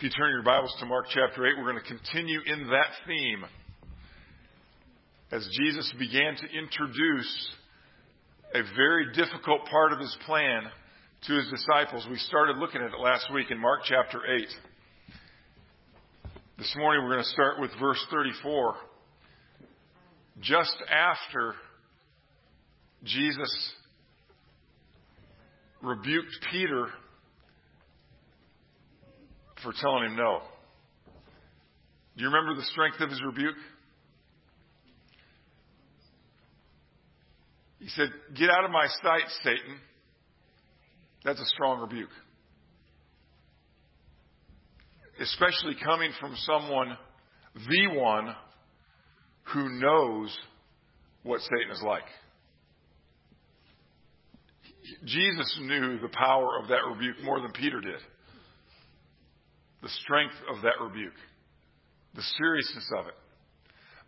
If you turn your Bibles to Mark chapter 8, we're going to continue in that theme. As Jesus began to introduce a very difficult part of his plan to his disciples, we started looking at it last week in Mark chapter 8. This morning we're going to start with verse 34. Just after Jesus rebuked Peter for telling him no. Do you remember the strength of his rebuke? He said, Get out of my sight, Satan. That's a strong rebuke. Especially coming from someone, the one, who knows what Satan is like. Jesus knew the power of that rebuke more than Peter did the strength of that rebuke, the seriousness of it.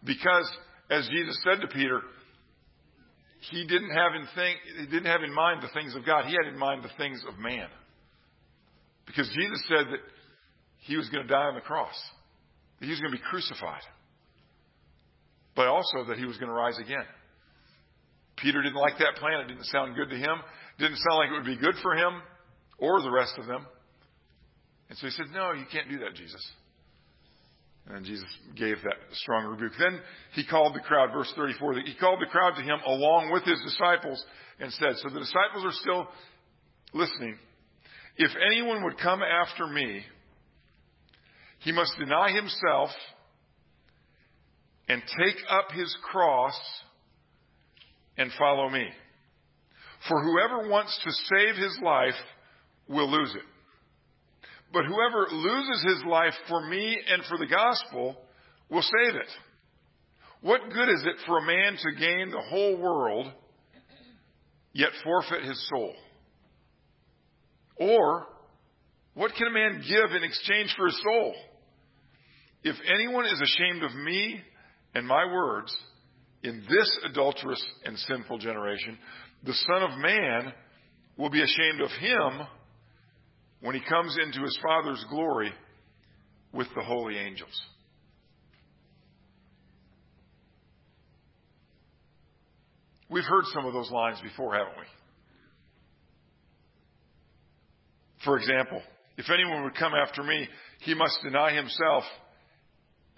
Because, as Jesus said to Peter, he didn't have in think, he didn't have in mind the things of God. He had in mind the things of man. Because Jesus said that he was going to die on the cross, that he was going to be crucified, but also that he was going to rise again. Peter didn't like that plan. It didn't sound good to him. It didn't sound like it would be good for him or the rest of them. And so he said, No, you can't do that, Jesus. And Jesus gave that strong rebuke. Then he called the crowd, verse 34, he called the crowd to him along with his disciples and said, So the disciples are still listening. If anyone would come after me, he must deny himself and take up his cross and follow me. For whoever wants to save his life will lose it. But whoever loses his life for me and for the gospel will save it. What good is it for a man to gain the whole world, yet forfeit his soul? Or, what can a man give in exchange for his soul? If anyone is ashamed of me and my words in this adulterous and sinful generation, the Son of Man will be ashamed of him when he comes into his Father's glory with the holy angels. We've heard some of those lines before, haven't we? For example, if anyone would come after me, he must deny himself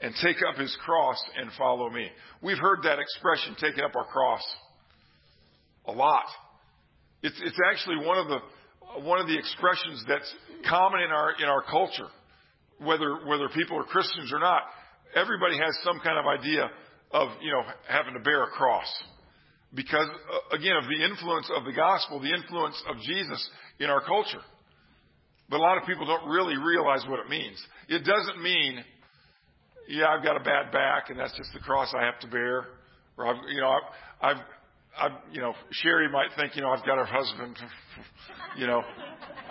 and take up his cross and follow me. We've heard that expression, taking up our cross, a lot. It's, it's actually one of the one of the expressions that's common in our in our culture, whether whether people are Christians or not. Everybody has some kind of idea of you know having to bear a cross because uh, again of the influence of the gospel, the influence of Jesus in our culture. But a lot of people don't really realize what it means. It doesn't mean, yeah, I've got a bad back and that's just the cross I have to bear, or I've, you know, I've, I've I, you know, Sherry might think, you know, I've got a husband, you know,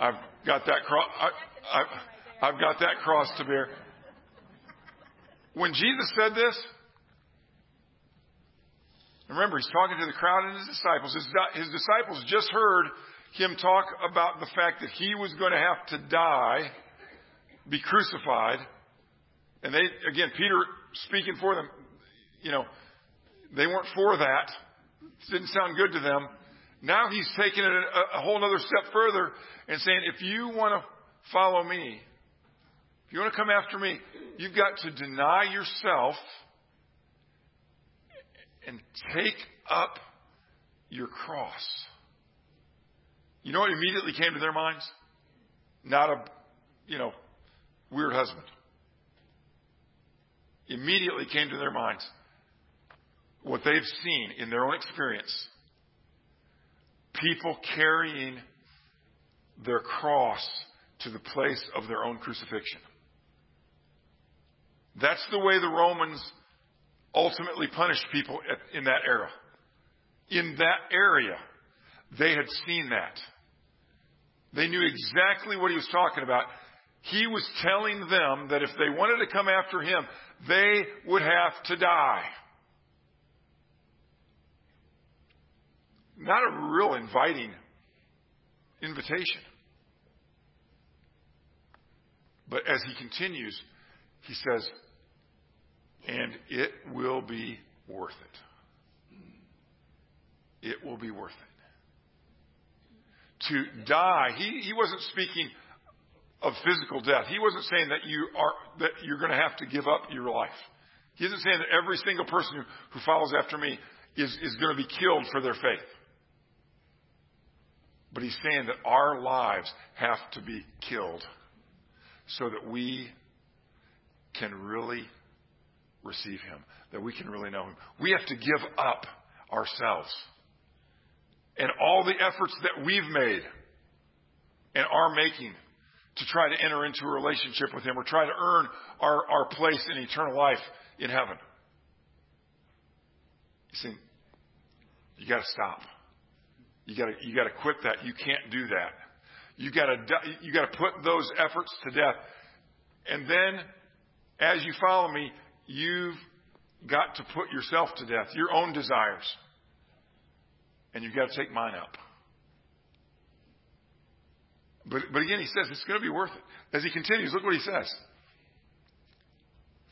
I've got that cross, I, I, I've got that cross to bear. When Jesus said this, remember, he's talking to the crowd and his disciples. His, his disciples just heard him talk about the fact that he was going to have to die, be crucified. And they, again, Peter speaking for them, you know, they weren't for that. Didn't sound good to them. Now he's taking it a, a whole other step further and saying, if you want to follow me, if you want to come after me, you've got to deny yourself and take up your cross. You know what immediately came to their minds? Not a, you know, weird husband. Immediately came to their minds what they've seen in their own experience people carrying their cross to the place of their own crucifixion. That's the way the Romans ultimately punished people in that era. In that area, they had seen that. They knew exactly what he was talking about. He was telling them that if they wanted to come after him, they would have to die. Not a real inviting invitation. But as he continues, he says, and it will be worth it. It will be worth it. To die, he, he wasn't speaking of physical death. He wasn't saying that you are that you're going to have to give up your life. He isn't saying that every single person who, who follows after me is, is going to be killed for their faith. But he's saying that our lives have to be killed so that we can really receive him, that we can really know him. We have to give up ourselves and all the efforts that we've made and are making to try to enter into a relationship with him or try to earn our, our place in eternal life in heaven. You see, you got to stop. You got to you got to quit that. You can't do that. You got to you got to put those efforts to death. And then as you follow me, you've got to put yourself to death, your own desires. And you've got to take mine up. But, but again, he says it's going to be worth it. As he continues, look what he says.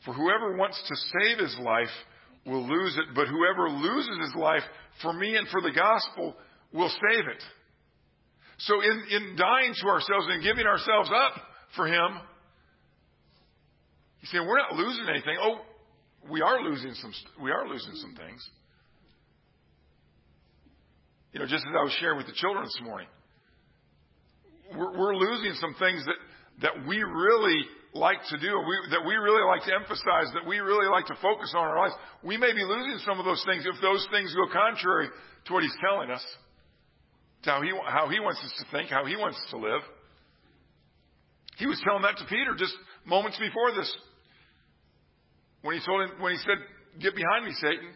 For whoever wants to save his life will lose it, but whoever loses his life for me and for the gospel will save it. So in, in dying to ourselves and giving ourselves up for him, he's saying we're not losing anything. Oh, we are losing some, we are losing some things. You know, just as I was sharing with the children this morning, we're, we're losing some things that, that we really like to do, we, that we really like to emphasize, that we really like to focus on in our lives. We may be losing some of those things if those things go contrary to what He's telling us, how He, how he wants us to think, how He wants us to live. He was telling that to Peter just moments before this. When he told him, when he said, Get behind me, Satan.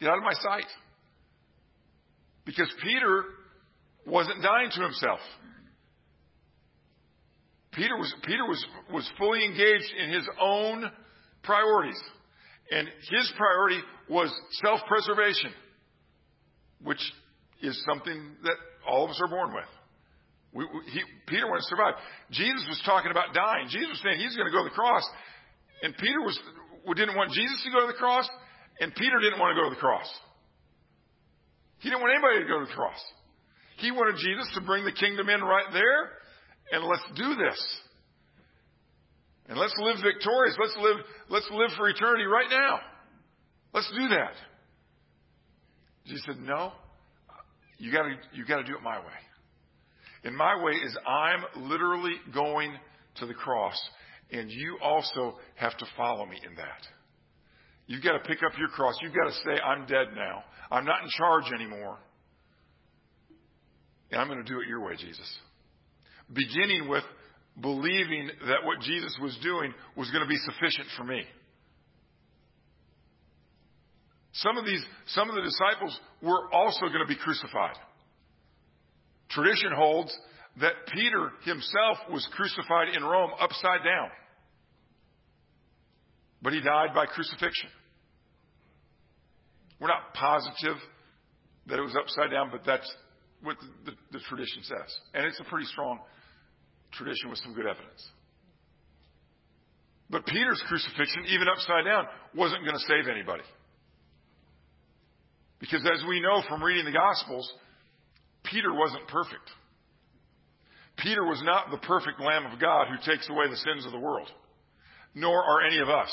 Get out of my sight. Because Peter wasn't dying to himself. Peter was, Peter was, was fully engaged in his own priorities. And his priority was self-preservation, which is something that all of us are born with. We, we, he, Peter to survive. Jesus was talking about dying. Jesus was saying he's going to go to the cross. And Peter was, didn't want Jesus to go to the cross, and Peter didn't want to go to the cross. He didn't want anybody to go to the cross. He wanted Jesus to bring the kingdom in right there and let's do this. And let's live victorious. Let's live, let's live for eternity right now. Let's do that. Jesus said, No, you gotta, you gotta do it my way. And my way is I'm literally going to the cross, and you also have to follow me in that. You've got to pick up your cross. You've got to say, I'm dead now. I'm not in charge anymore. And I'm going to do it your way, Jesus beginning with believing that what Jesus was doing was going to be sufficient for me. Some of these, some of the disciples were also going to be crucified. Tradition holds that Peter himself was crucified in Rome upside down. But he died by crucifixion. We're not positive that it was upside down, but that's what the, the, the tradition says. And it's a pretty strong tradition with some good evidence. But Peter's crucifixion, even upside down, wasn't going to save anybody. Because as we know from reading the Gospels, Peter wasn't perfect. Peter was not the perfect Lamb of God who takes away the sins of the world, nor are any of us.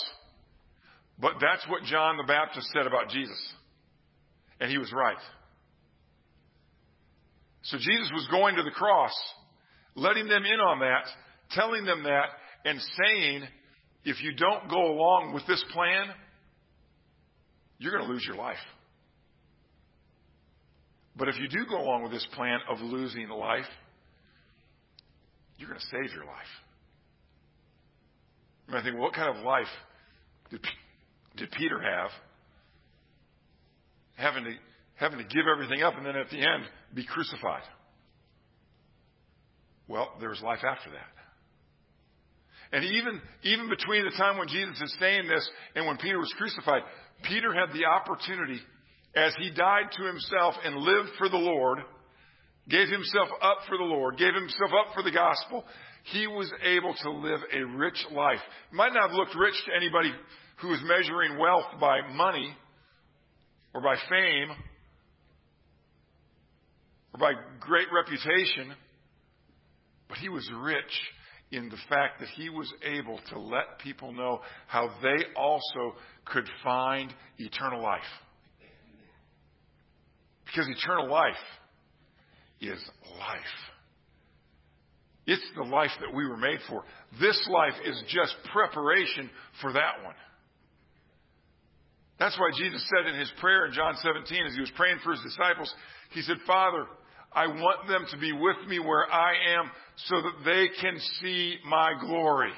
But that's what John the Baptist said about Jesus. And he was right. So Jesus was going to the cross letting them in on that, telling them that, and saying, if you don't go along with this plan, you're going to lose your life. But if you do go along with this plan of losing life, you're going to save your life. And I think, what kind of life did, did Peter have? Having to, having to give everything up and then at the end be crucified. Well, there was life after that. And even, even between the time when Jesus is saying this and when Peter was crucified, Peter had the opportunity, as he died to himself and lived for the Lord, gave himself up for the Lord, gave himself up for the gospel, he was able to live a rich life. It might not have looked rich to anybody who was measuring wealth by money or by fame or by great reputation, but he was rich in the fact that he was able to let people know how they also could find eternal life. Because eternal life is life. It's the life that we were made for. This life is just preparation for that one. That's why Jesus said in his prayer in John 17, as he was praying for his disciples, he said, Father, I want them to be with me where I am so that they can see my glory.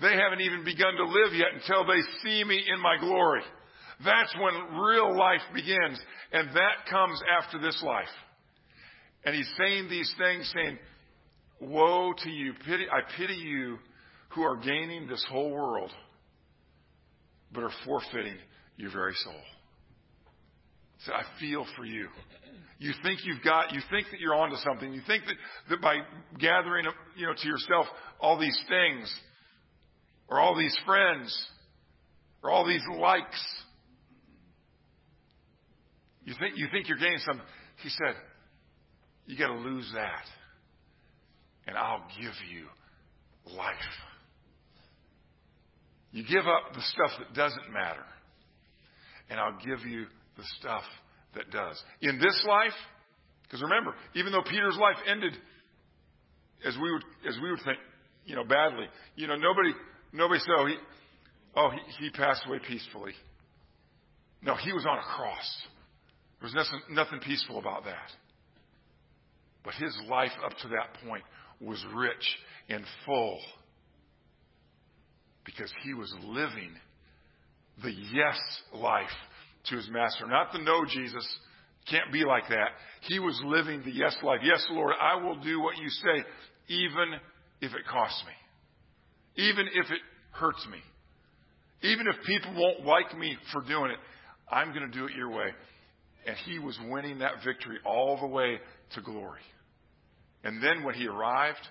They haven't even begun to live yet until they see me in my glory. That's when real life begins, and that comes after this life. And he's saying these things, saying, Woe to you, pity, I pity you who are gaining this whole world, but are forfeiting your very soul. So I feel for you. You think you've got, you think that you're onto something. You think that, that by gathering, you know, to yourself all these things, or all these friends, or all these likes, you think, you think you're gaining something. He said, you gotta lose that. And I'll give you life. You give up the stuff that doesn't matter. And I'll give you the stuff that does. In this life, because remember, even though Peter's life ended as we would as we would think, you know, badly, you know, nobody nobody said, oh, he, oh, he, he passed away peacefully. No, he was on a cross. There was nothing, nothing peaceful about that. But his life up to that point was rich and full because he was living the yes life to his master. Not the no Jesus. Can't be like that. He was living the yes life. Yes, Lord, I will do what you say, even if it costs me. Even if it hurts me. Even if people won't like me for doing it, I'm going to do it your way. And he was winning that victory all the way to glory. And then when he arrived,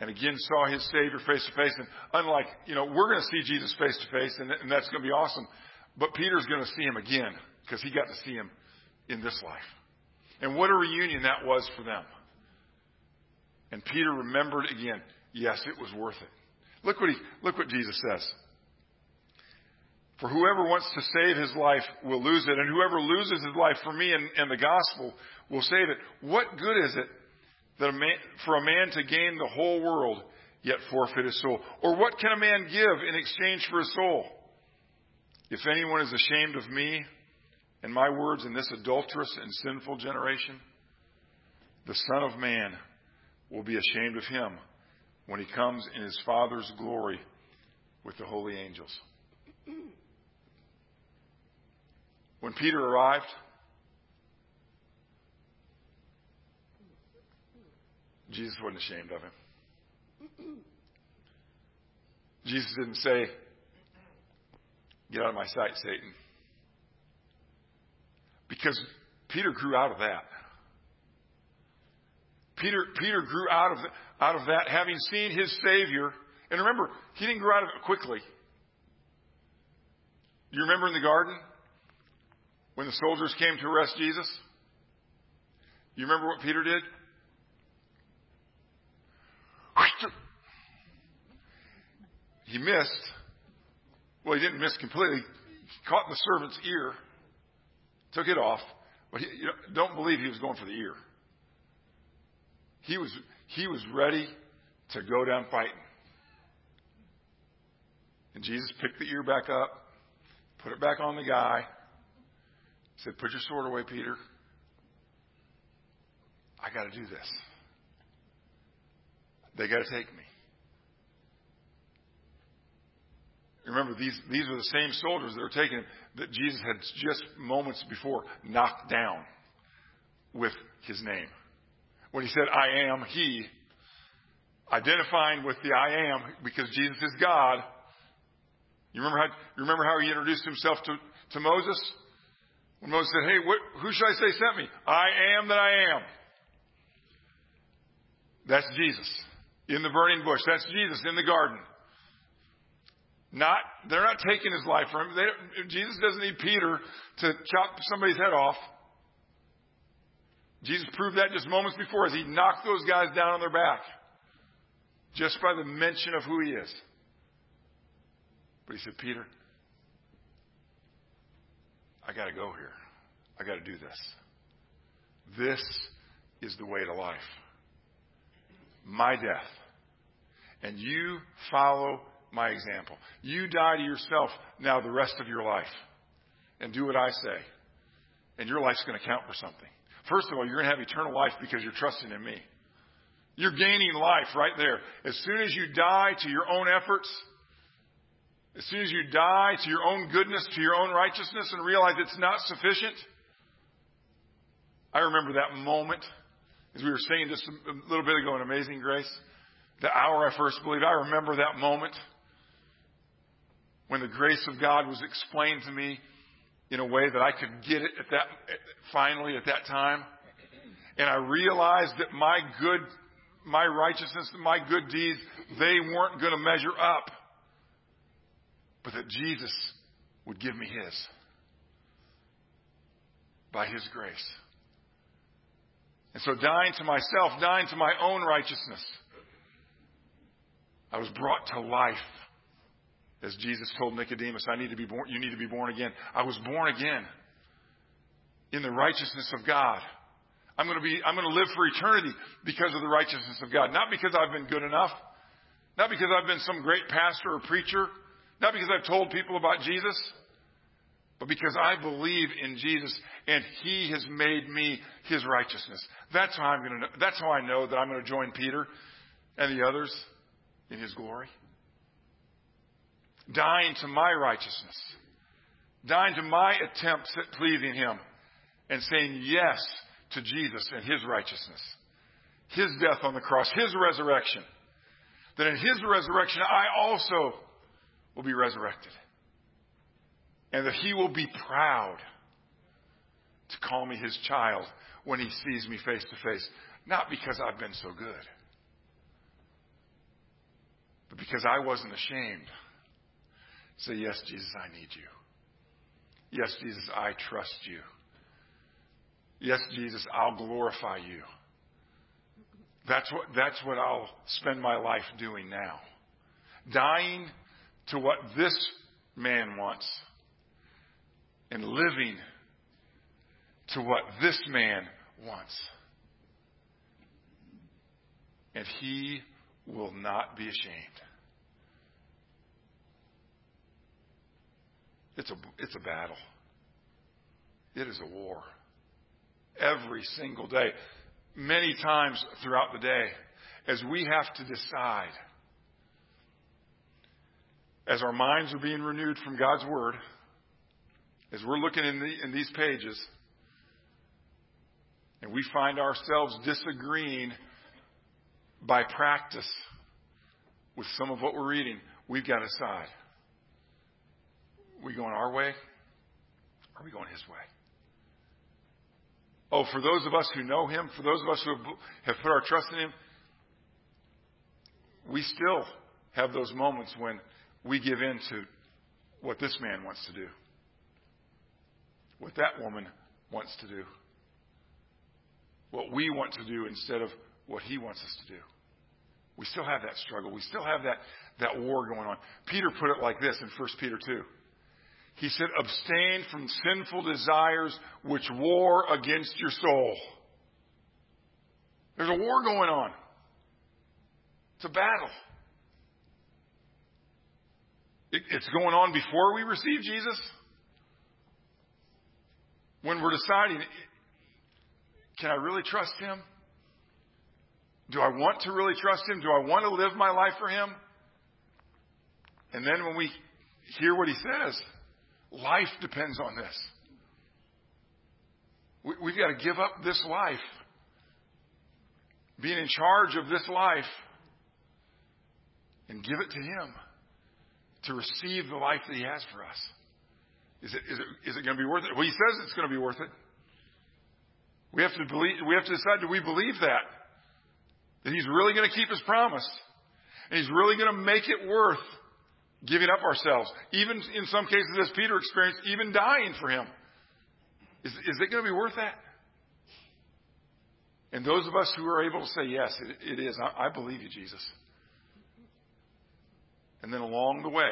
and again saw his Savior face to face, and unlike, you know, we're going to see Jesus face to face, and that's going to be awesome. But Peter's going to see him again because he got to see him in this life. And what a reunion that was for them. And Peter remembered again, yes, it was worth it. Look what he, look what Jesus says. For whoever wants to save his life will lose it, and whoever loses his life for me and, and the gospel will save it. What good is it that a man, for a man to gain the whole world yet forfeit his soul? Or what can a man give in exchange for his soul? If anyone is ashamed of me and my words in this adulterous and sinful generation, the Son of Man will be ashamed of him when he comes in his Father's glory with the holy angels. When Peter arrived, Jesus wasn't ashamed of him. Jesus didn't say, Get out of my sight, Satan. Because Peter grew out of that. Peter, Peter grew out of, out of that having seen his Savior. And remember, he didn't grow out of it quickly. You remember in the garden when the soldiers came to arrest Jesus? You remember what Peter did? He missed, well, he didn't miss completely. He caught the servant's ear, took it off, but he, you know, don't believe he was going for the ear. He was, he was ready to go down fighting. And Jesus picked the ear back up, put it back on the guy, said, Put your sword away, Peter. I got to do this. They got to take me. Remember, these, these were the same soldiers that were taken that Jesus had just moments before knocked down with his name. When he said, I am he, identifying with the I am because Jesus is God. You remember how, you remember how he introduced himself to, to Moses? When Moses said, Hey, who should I say sent me? I am that I am. That's Jesus in the burning bush. That's Jesus in the garden. Not, they're not taking his life from him. They, Jesus doesn't need Peter to chop somebody's head off. Jesus proved that just moments before as he knocked those guys down on their back. Just by the mention of who he is. But he said, Peter, I got to go here. I got to do this. This is the way to life. My death. And you follow my example. You die to yourself now the rest of your life. And do what I say. And your life's going to count for something. First of all, you're going to have eternal life because you're trusting in me. You're gaining life right there. As soon as you die to your own efforts, as soon as you die to your own goodness, to your own righteousness, and realize it's not sufficient, I remember that moment, as we were saying just a little bit ago in Amazing Grace, the hour I first believed. I remember that moment when the grace of God was explained to me in a way that I could get it at that, finally at that time. And I realized that my good, my righteousness, my good deeds, they weren't going to measure up but that Jesus would give me His by His grace. And so dying to myself, dying to my own righteousness, I was brought to life. As Jesus told Nicodemus, I need to be born, you need to be born again. I was born again in the righteousness of God. I'm going to be, I'm going to live for eternity because of the righteousness of God. Not because I've been good enough. Not because I've been some great pastor or preacher. Not because I've told people about Jesus, but because I believe in Jesus and He has made me His righteousness. That's how I'm going to. That's how I know that I'm going to join Peter and the others in His glory. Dying to my righteousness, dying to my attempts at pleasing Him, and saying yes to Jesus and His righteousness, His death on the cross, His resurrection. That in His resurrection I also will be resurrected. And that he will be proud to call me his child when he sees me face to face. Not because I've been so good, but because I wasn't ashamed. Say, Yes, Jesus, I need you. Yes, Jesus, I trust you. Yes, Jesus, I'll glorify you. That's what, that's what I'll spend my life doing now. Dying to what this man wants and living to what this man wants. And he will not be ashamed. It's a, it's a battle. It is a war. Every single day. Many times throughout the day, as we have to decide as our minds are being renewed from God's Word, as we're looking in, the, in these pages, and we find ourselves disagreeing by practice with some of what we're reading, we've got to decide. Are we going our way? Or are we going His way? Oh, for those of us who know Him, for those of us who have put our trust in Him, we still have those moments when we give in to what this man wants to do, what that woman wants to do, what we want to do instead of what he wants us to do. We still have that struggle. We still have that, that war going on. Peter put it like this in 1 Peter 2. He said, abstain from sinful desires which war against your soul. There's a war going on. It's a battle. It's going on before we receive Jesus. When we're deciding, can I really trust Him? Do I want to really trust Him? Do I want to live my life for Him? And then when we hear what He says, life depends on this. We, have got to give up this life, being in charge of this life, and give it to Him to receive the life that He has for us. Is it, is it, is it going to be worth it? Well, he says it's going to be worth it. We have to believe, we have to decide, do we believe that? That he's really going to keep his promise. And he's really going to make it worth giving up ourselves. Even in some cases, as Peter experienced, even dying for him. Is, is it going to be worth that? And those of us who are able to say, yes, it, it is. I, I believe you, Jesus. And then along the way,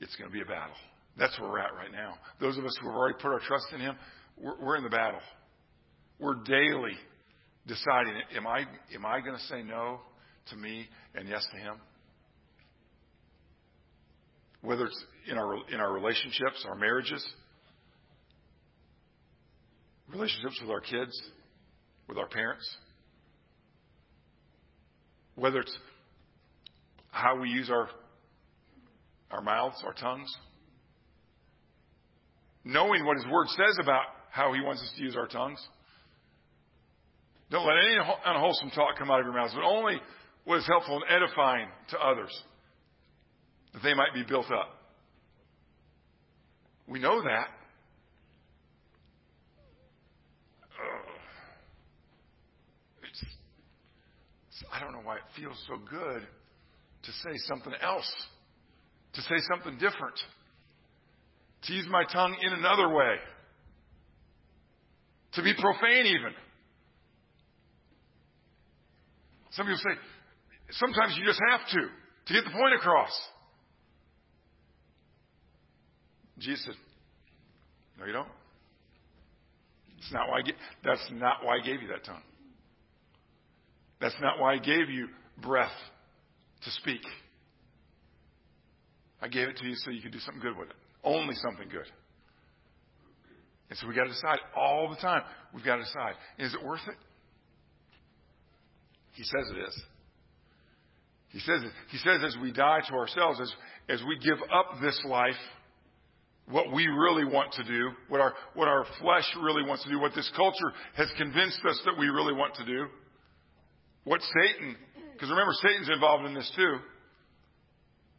it's going to be a battle. That's where we're at right now. Those of us who have already put our trust in Him, we're, we're in the battle. We're daily deciding, am I, am I going to say no to me and yes to Him? Whether it's in our, in our relationships, our marriages, relationships with our kids, with our parents, whether it's how we use our, our mouths, our tongues, knowing what His Word says about how He wants us to use our tongues. Don't let any unwholesome talk come out of your mouths, but only what is helpful and edifying to others, that they might be built up. We know that. I don't know why it feels so good to say something else, to say something different, to use my tongue in another way, to be profane even. Some people say, sometimes you just have to, to get the point across. Jesus said, No, you don't. That's not why I, that's not why I gave you that tongue. That's not why I gave you breath to speak. I gave it to you so you could do something good with it. Only something good. And so we got to decide all the time. We've got to decide. Is it worth it? He says it is. He says it. He says as we die to ourselves, as, as we give up this life, what we really want to do, what our, what our flesh really wants to do, what this culture has convinced us that we really want to do, what Satan, because remember, Satan's involved in this too.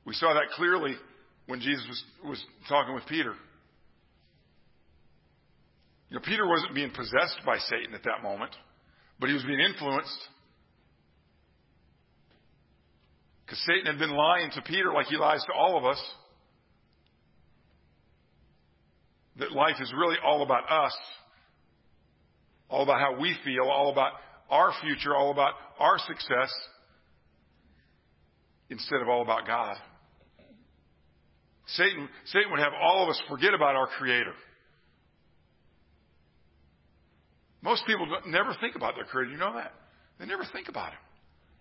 We saw that clearly when Jesus was, was talking with Peter. You know, Peter wasn't being possessed by Satan at that moment, but he was being influenced. Because Satan had been lying to Peter like he lies to all of us. That life is really all about us, all about how we feel, all about our future, all about our success, instead of all about God. Satan, Satan would have all of us forget about our Creator. Most people never think about their Creator. You know that? They never think about Him.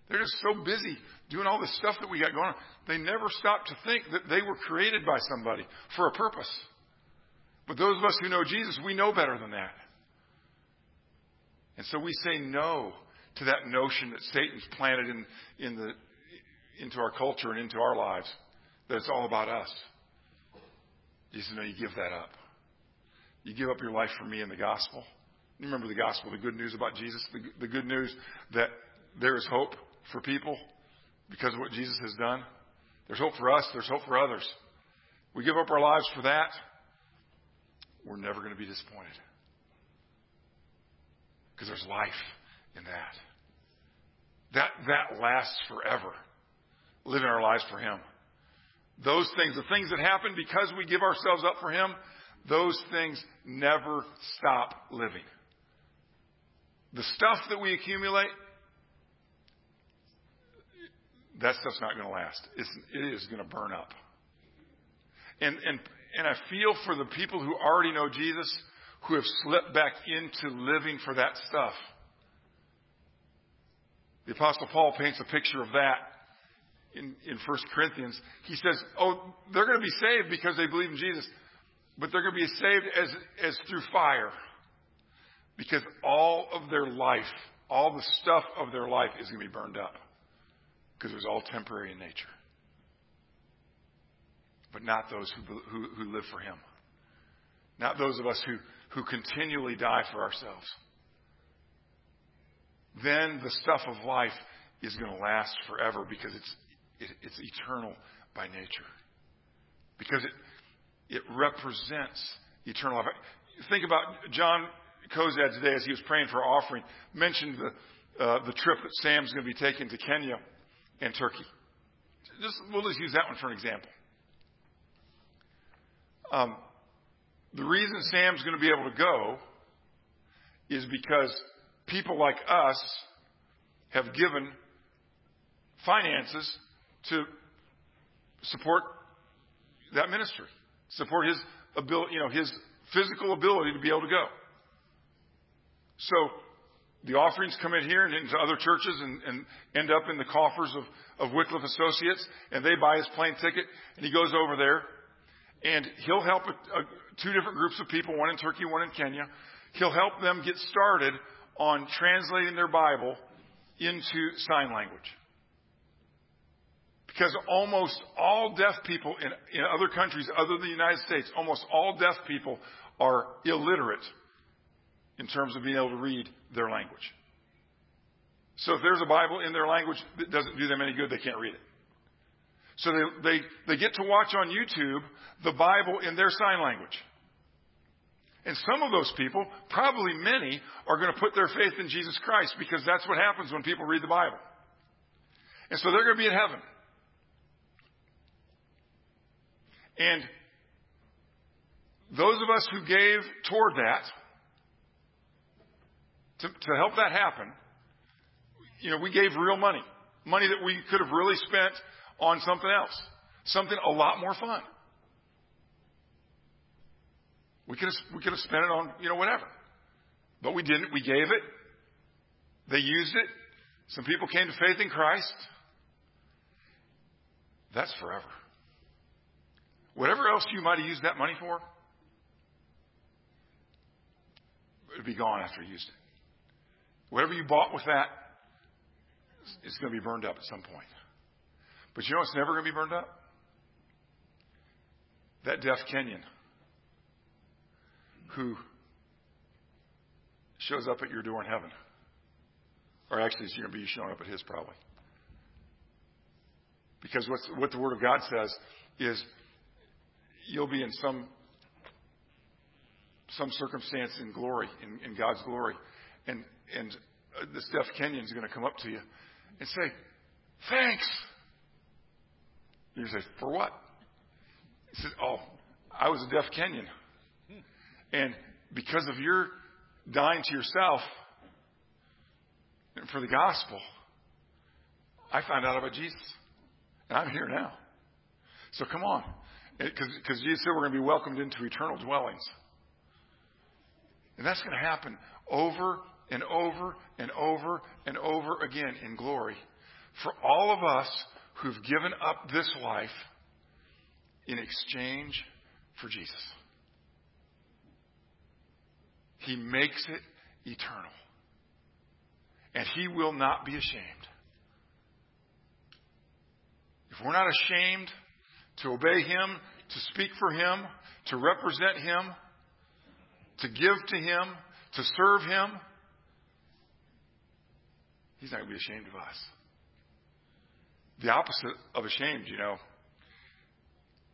They're just so busy doing all this stuff that we got going on. They never stop to think that they were created by somebody for a purpose. But those of us who know Jesus, we know better than that. And so we say no to that notion that Satan's planted in, in the, into our culture and into our lives, that it's all about us. Jesus, no, you give that up. You give up your life for me in the gospel. You remember the gospel, the good news about Jesus, the, the good news that there is hope for people because of what Jesus has done. There's hope for us, there's hope for others. We give up our lives for that, we're never going to be disappointed. Because there's life in that. That, that lasts forever. Living our lives for Him. Those things, the things that happen because we give ourselves up for Him, those things never stop living. The stuff that we accumulate, that stuff's not going to last. It's, it is going to burn up. And, and, and I feel for the people who already know Jesus who have slipped back into living for that stuff. The Apostle Paul paints a picture of that in, in 1 Corinthians. He says, Oh, they're going to be saved because they believe in Jesus, but they're going to be saved as, as through fire. Because all of their life, all the stuff of their life is going to be burned up. Because it was all temporary in nature. But not those who, who, who live for Him. Not those of us who, who continually die for ourselves. Then the stuff of life is going to last forever because it's, it, it's eternal by nature. Because it, it represents eternal life. Think about John Kozad today as he was praying for offering, mentioned the, uh, the trip that Sam's going to be taking to Kenya and Turkey. Just, we'll just use that one for an example. Um, the reason Sam's going to be able to go is because people like us have given finances to support that ministry, support his ability, you know, his physical ability to be able to go. So the offerings come in here and into other churches and, and end up in the coffers of, of Wycliffe Associates, and they buy his plane ticket, and he goes over there, and he'll help a, a, two different groups of people, one in Turkey, one in Kenya. He'll help them get started on translating their Bible into sign language. Because almost all deaf people in, in other countries other than the United States, almost all deaf people are illiterate in terms of being able to read their language. So if there's a Bible in their language that doesn't do them any good, they can't read it. So they, they, they get to watch on YouTube the Bible in their sign language. And some of those people, probably many, are going to put their faith in Jesus Christ because that's what happens when people read the Bible. And so they're going to be in heaven. And those of us who gave toward that, to, to help that happen, you know, we gave real money. Money that we could have really spent on something else. Something a lot more fun. We could have, we could have spent it on, you know, whatever. But we didn't. We gave it. They used it. Some people came to faith in Christ. That's forever. Whatever else you might have used that money for, it'd be gone after you used it. Whatever you bought with that, it's going to be burned up at some point. But you know what's never going to be burned up? That deaf Kenyan who shows up at your door in heaven. Or actually, it's going to be showing up at his probably. Because what the Word of God says is you'll be in some some circumstance in glory, in, in God's glory, and and uh, this deaf Kenyan is going to come up to you and say, "Thanks." You say, "For what?" He says, "Oh, I was a deaf Kenyan, and because of your dying to yourself for the gospel, I found out about Jesus, and I'm here now. So come on, because Jesus said we're going to be welcomed into eternal dwellings. And that's going to happen over and over and over and over again in glory for all of us who've given up this life in exchange for Jesus. He makes it eternal. And He will not be ashamed. If we're not ashamed to obey Him, to speak for Him, to represent Him, to give to Him, to serve Him, He's not going to be ashamed of us. The opposite of ashamed, you know,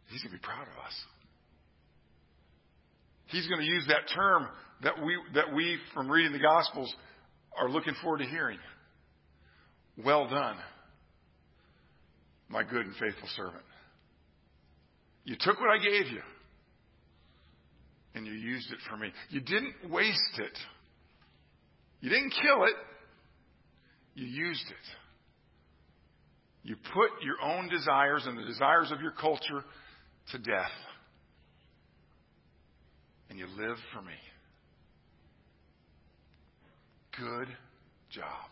He's going to be proud of us. He's going to use that term that we, that we, from reading the Gospels, are looking forward to hearing. Well done, my good and faithful servant. You took what I gave you and you used it for me. You didn't waste it. You didn't kill it. You used it. You put your own desires and the desires of your culture to death. And you live for me. Good job.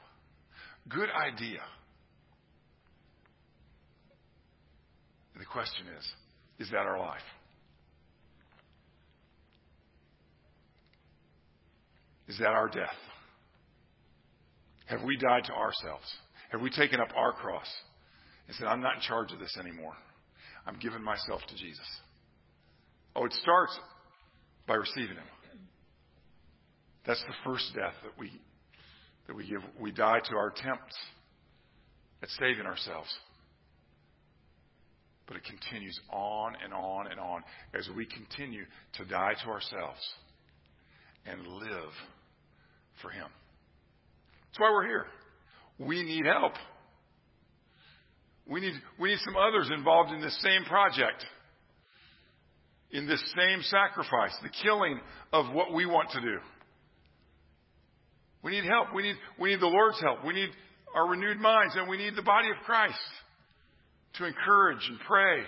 Good idea. And The question is, is that our life? Is that our death? Have we died to ourselves? Have we taken up our cross and said, I'm not in charge of this anymore? I'm giving myself to Jesus. Oh, it starts by receiving Him. That's the first death that we that we give, we die to our attempts at saving ourselves. But it continues on and on and on as we continue to die to ourselves and live for Him. That's why we're here. We need help. We need, we need some others involved in this same project, in this same sacrifice, the killing of what we want to do. We need help. We need, we need the Lord's help. We need our renewed minds, and we need the body of Christ to encourage and pray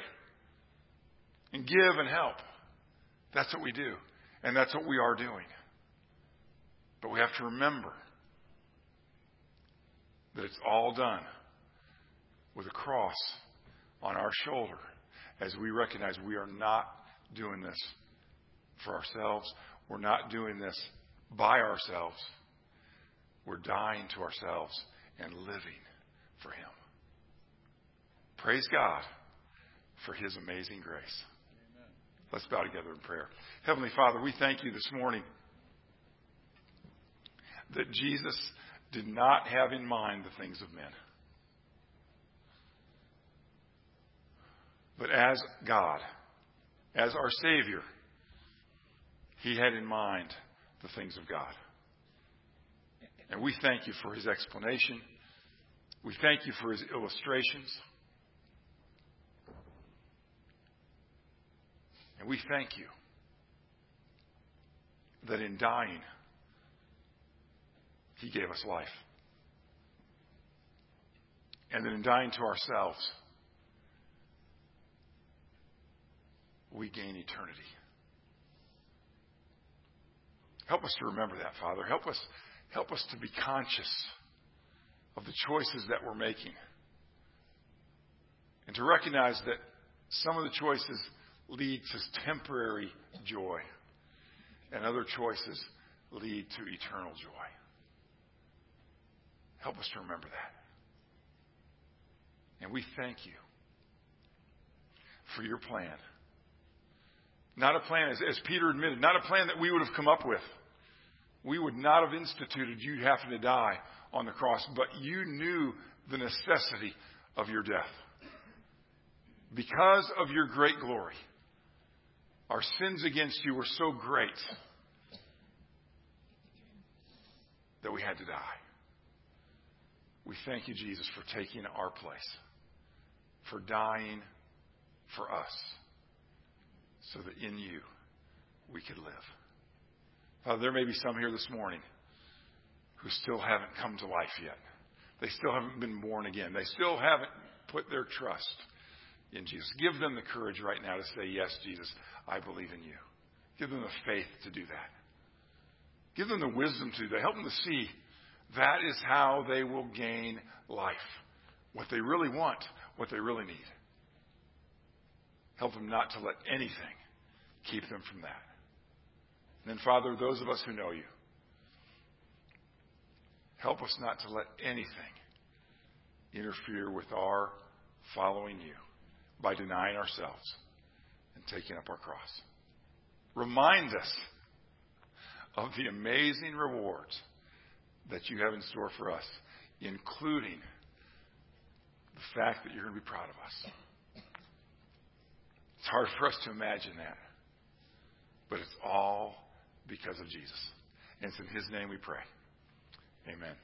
and give and help. That's what we do. And that's what we are doing. But we have to remember that it's all done with a cross on our shoulder as we recognize we are not doing this for ourselves. We're not doing this by ourselves. We're dying to ourselves and living for Him. Praise God for His amazing grace. Amen. Let's bow together in prayer. Heavenly Father, we thank you this morning that Jesus did not have in mind the things of men. But as God, as our Savior, He had in mind the things of God. And we thank you for His explanation. We thank you for His illustrations. And we thank you that in dying, He gave us life. And that in dying to ourselves, we gain eternity. Help us to remember that, Father. Help us, help us to be conscious of the choices that we're making. And to recognize that some of the choices lead to temporary joy, and other choices lead to eternal joy. Help us to remember that. And we thank you for your plan. Not a plan, as, as Peter admitted, not a plan that we would have come up with. We would not have instituted you having to die on the cross, but you knew the necessity of your death. Because of your great glory, our sins against you were so great that we had to die. We thank you, Jesus, for taking our place, for dying for us so that in you we could live. Father, there may be some here this morning who still haven't come to life yet. They still haven't been born again. They still haven't put their trust in Jesus. Give them the courage right now to say, Yes, Jesus, I believe in you. Give them the faith to do that. Give them the wisdom to do that. Help them to see that is how they will gain life. What they really want, what they really need. Help them not to let anything keep them from that. And then, Father, those of us who know you, help us not to let anything interfere with our following you by denying ourselves and taking up our cross. Remind us of the amazing rewards that you have in store for us, including the fact that you're going to be proud of us. It's hard for us to imagine that. But it's all because of Jesus. And it's in His name we pray. Amen.